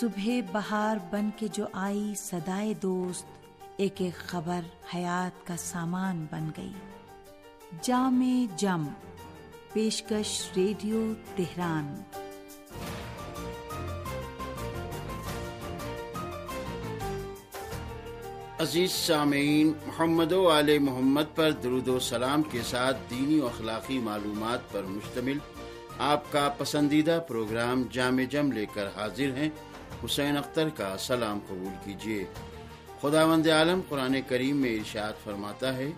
صبح بہار بن کے جو آئی سدائے دوست، ایک ایک خبر حیات کا سامان بن گئی۔ جام جم، پیشکش ریڈیو تہران۔ عزیز سامعین، محمد و آل محمد پر درود و سلام کے ساتھ دینی و اخلاقی معلومات پر مشتمل آپ کا پسندیدہ پروگرام جامع جم لے کر حاضر ہیں۔ حسین اختر کا سلام قبول کیجیے۔ خدا وند عالم قرآن کریم میں ارشاد فرماتا ہے،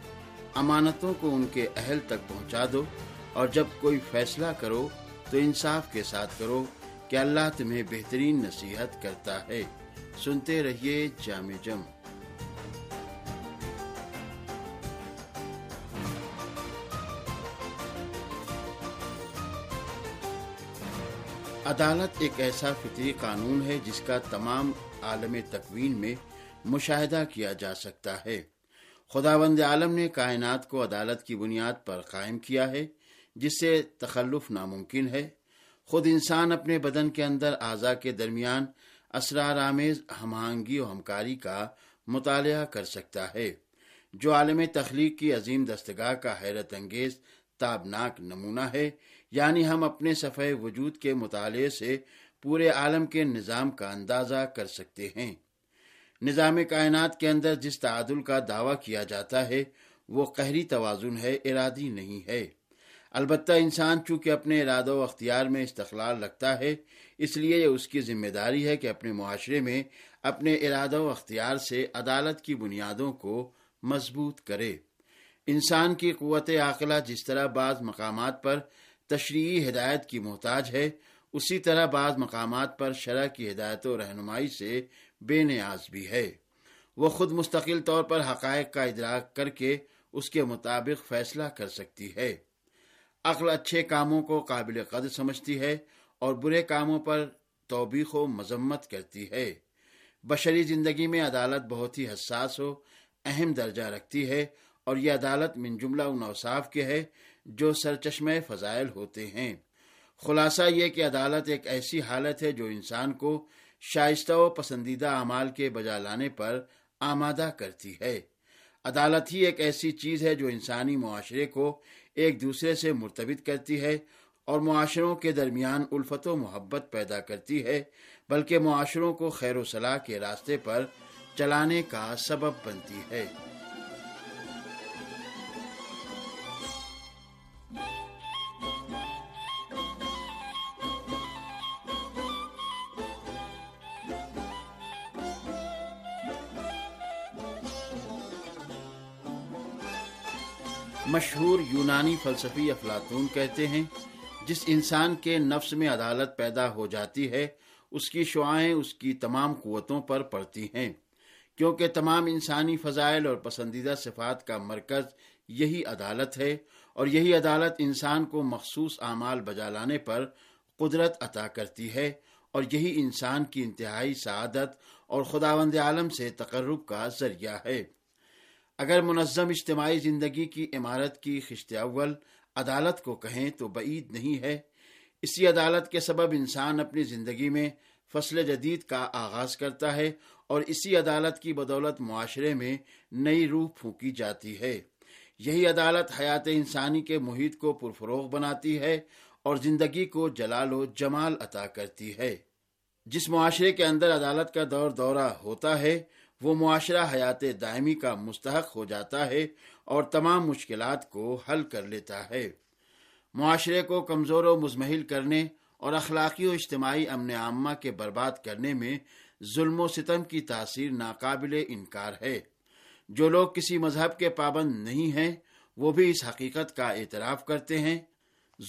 امانتوں کو ان کے اہل تک پہنچا دو اور جب کوئی فیصلہ کرو تو انصاف کے ساتھ کرو کہ اللہ تمہیں بہترین نصیحت کرتا ہے۔ سنتے رہیے جامع جم۔ عدالت ایک ایسا فطری قانون ہے جس کا تمام عالم تکوین میں مشاہدہ کیا جا سکتا ہے۔ خدا بند عالم نے کائنات کو عدالت کی بنیاد پر قائم کیا ہے، جس سے تخلف ناممکن ہے۔ خود انسان اپنے بدن کے اندر اعضا کے درمیان اسرار آمیز ہم آہنگی و ہمکاری کا مطالعہ کر سکتا ہے، جو عالم تخلیق کی عظیم دستگاہ کا حیرت انگیز تابناک نمونہ ہے۔ یعنی ہم اپنے صفحے وجود کے مطالعے سے پورے عالم کے نظام کا اندازہ کر سکتے ہیں۔ نظام کائنات کے اندر جس تعادل کا دعویٰ کیا جاتا ہے، وہ قہری توازن ہے، ارادی نہیں ہے۔ البتہ انسان چونکہ اپنے ارادہ و اختیار میں استقلال رکھتا ہے، اس لیے یہ اس کی ذمہ داری ہے کہ اپنے معاشرے میں اپنے ارادہ و اختیار سے عدالت کی بنیادوں کو مضبوط کرے۔ انسان کی قوت عاقلہ جس طرح بعض مقامات پر تشریعی ہدایت کی محتاج ہے، اسی طرح بعض مقامات پر شرح کی ہدایت و رہنمائی سے بے نیاز بھی ہے۔ وہ خود مستقل طور پر حقائق کا ادراک کر کے اس کے مطابق فیصلہ کر سکتی ہے۔ عقل اچھے کاموں کو قابل قدر سمجھتی ہے اور برے کاموں پر توبیخ و مذمت کرتی ہے۔ بشری زندگی میں عدالت بہت ہی حساس ہو اہم درجہ رکھتی ہے اور یہ عدالت من جملہ ان اوصاف کے ہے جو سرچشمہ فضائل ہوتے ہیں۔ خلاصہ یہ کہ عدالت ایک ایسی حالت ہے جو انسان کو شائستہ و پسندیدہ اعمال کے بجا لانے پر آمادہ کرتی ہے۔ عدالت ہی ایک ایسی چیز ہے جو انسانی معاشرے کو ایک دوسرے سے مرتبط کرتی ہے اور معاشروں کے درمیان الفت و محبت پیدا کرتی ہے، بلکہ معاشروں کو خیر و صلاح کے راستے پر چلانے کا سبب بنتی ہے۔ مشہور یونانی فلسفی افلاطون کہتے ہیں، جس انسان کے نفس میں عدالت پیدا ہو جاتی ہے، اس کی شعائیں اس کی تمام قوتوں پر پڑتی ہیں۔ کیونکہ تمام انسانی فضائل اور پسندیدہ صفات کا مرکز یہی عدالت ہے، اور یہی عدالت انسان کو مخصوص اعمال بجا لانے پر قدرت عطا کرتی ہے، اور یہی انسان کی انتہائی سعادت اور خداوند عالم سے تقرب کا ذریعہ ہے۔ اگر منظم اجتماعی زندگی کی عمارت کی خشت اول عدالت کو کہیں تو بعید نہیں ہے۔ اسی عدالت کے سبب انسان اپنی زندگی میں فصل جدید کا آغاز کرتا ہے اور اسی عدالت کی بدولت معاشرے میں نئی روح پھونکی جاتی ہے۔ یہی عدالت حیات انسانی کے محیط کو پرفروغ بناتی ہے اور زندگی کو جلال و جمال عطا کرتی ہے۔ جس معاشرے کے اندر عدالت کا دور دورہ ہوتا ہے وہ معاشرہ حیات دائمی کا مستحق ہو جاتا ہے اور تمام مشکلات کو حل کر لیتا ہے۔ معاشرے کو کمزور و مزمحل کرنے اور اخلاقی و اجتماعی امن عامہ کے برباد کرنے میں ظلم و ستم کی تاثیر ناقابل انکار ہے۔ جو لوگ کسی مذہب کے پابند نہیں ہیں، وہ بھی اس حقیقت کا اعتراف کرتے ہیں۔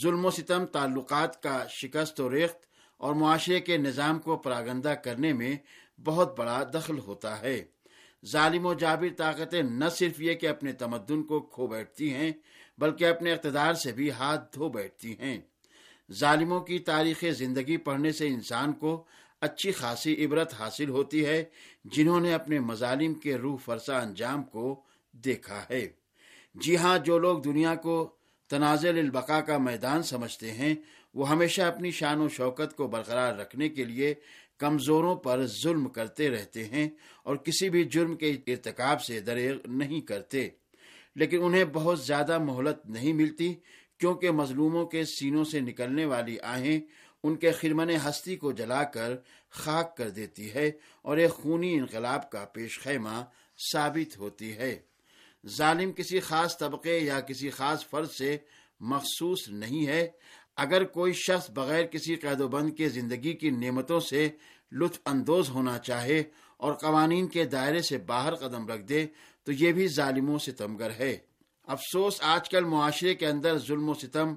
ظلم و ستم تعلقات کا شکست و ریخت اور معاشرے کے نظام کو پراگندہ کرنے میں بہت بڑا دخل ہوتا ہے۔ ظالم و جابر طاقتیں نہ صرف یہ کہ اپنے تمدن کو کھو بیٹھتی ہیں، بلکہ اپنے اقتدار سے بھی ہاتھ دھو بیٹھتی ہیں۔ ظالموں کی تاریخ زندگی پڑھنے سے انسان کو اچھی خاصی عبرت حاصل ہوتی ہے، جنہوں نے اپنے مظالم کے روح فرسا انجام کو دیکھا ہے۔ جی ہاں جو لوگ دنیا کو تنازع البقا کا میدان سمجھتے ہیں وہ ہمیشہ اپنی شان و شوکت کو برقرار رکھنے کے لیے کمزوروں پر ظلم کرتے رہتے ہیں اور کسی بھی جرم کے ارتکاب سے دریغ نہیں کرتے۔ لیکن انہیں بہت زیادہ مہلت نہیں ملتی کیونکہ مظلوموں کے سینوں سے نکلنے والی آہیں ان کے خرمن ہستی کو جلا کر خاک کر دیتی ہے اور ایک خونی انقلاب کا پیش خیمہ ثابت ہوتی ہے۔ ظالم کسی خاص طبقے یا کسی خاص فرد سے مخصوص نہیں ہے۔ اگر کوئی شخص بغیر کسی قید و بند کے زندگی کی نعمتوں سے لطف اندوز ہونا چاہے اور قوانین کے دائرے سے باہر قدم رکھ دے، تو یہ بھی ظالموں سے تمگر ہے۔ افسوس، آج کل معاشرے کے اندر ظلم و ستم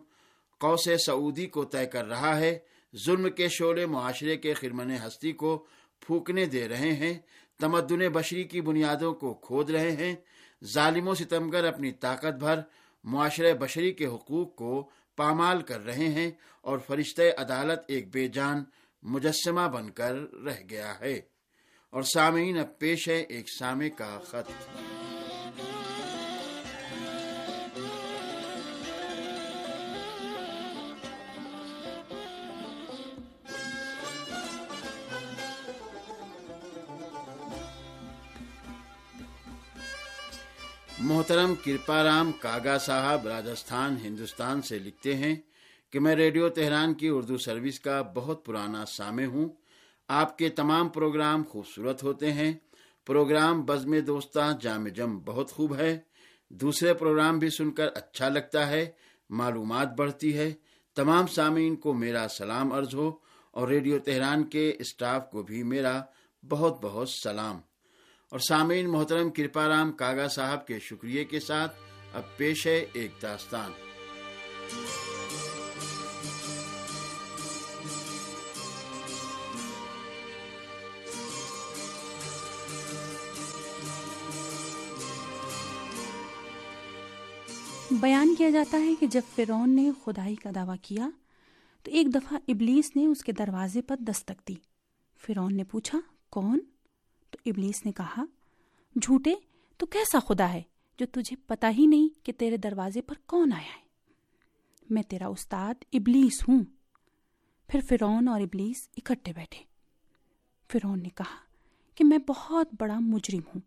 قوس سعودی کو طے کر رہا ہے۔ ظلم کے شعلے معاشرے کے خرمن ہستی کو پھونکنے دے رہے ہیں۔ تمدن بشری کی بنیادوں کو کھود رہے ہیں۔ ظالم و ستمگر اپنی طاقت بھر معاشرے بشری کے حقوق کو پامال کر رہے ہیں اور فرشتہ عدالت ایک بے جان مجسمہ بن کر رہ گیا ہے اور سامعین اب پیش ہے ایک سامع کا خط۔ محترم کرپا رام کاگا صاحب راجستھان، ہندوستان سے لکھتے ہیں کہ میں ریڈیو تہران کی اردو سروس کا بہت پرانا سامع ہوں۔ آپ کے تمام پروگرام خوبصورت ہوتے ہیں۔ پروگرام بزم دوستہ جام جم بہت خوب ہے۔ دوسرے پروگرام بھی سن کر اچھا لگتا ہے، معلومات بڑھتی ہے۔ تمام سامعین کو میرا سلام عرض ہو اور ریڈیو تہران کے اسٹاف کو بھی میرا بہت بہت سلام۔ اور سامعین محترم، کرپا رام کاگا صاحب کے شکریہ کے ساتھ اب پیش ہے ایک داستان۔ بیان کیا جاتا ہے کہ جب فرون نے خدائی کا دعویٰ کیا، تو ایک دفعہ ابلیس نے اس کے دروازے پر دستک دی۔ فرون نے پوچھا، کون؟ تو ابلیس نے کہا، جھوٹے، تو کیسا خدا ہے جو تجھے پتا ہی نہیں کہ تیرے دروازے پر کون آیا ہے؟ میں تیرا استاد ابلیس ہوں۔ پھر فرون اور ابلیس اکٹھے بیٹھے۔ فرون نے کہا کہ میں بہت بڑا مجرم ہوں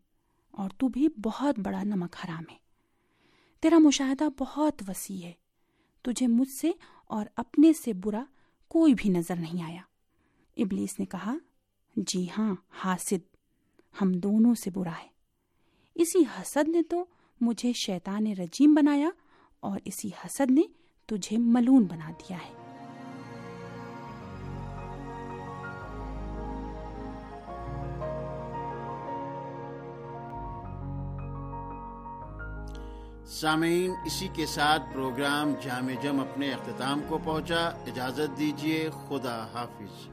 اور تو بھی بہت بڑا نمک حرام ہے۔ تیرا مشاہدہ بہت وسیع ہے۔ تجھے مجھ سے اور اپنے سے برا کوئی بھی نظر نہیں آیا۔ ابلیس نے کہا جی ہاں حاسد۔ ہم دونوں سے برا ہے۔ اسی حسد نے تو مجھے شیطان رجیم بنایا اور اسی حسد نے تجھے ملون بنا دیا ہے۔ سامعین، اسی کے ساتھ پروگرام جامع جم اپنے اختتام کو پہنچا۔ اجازت دیجیے خدا حافظ۔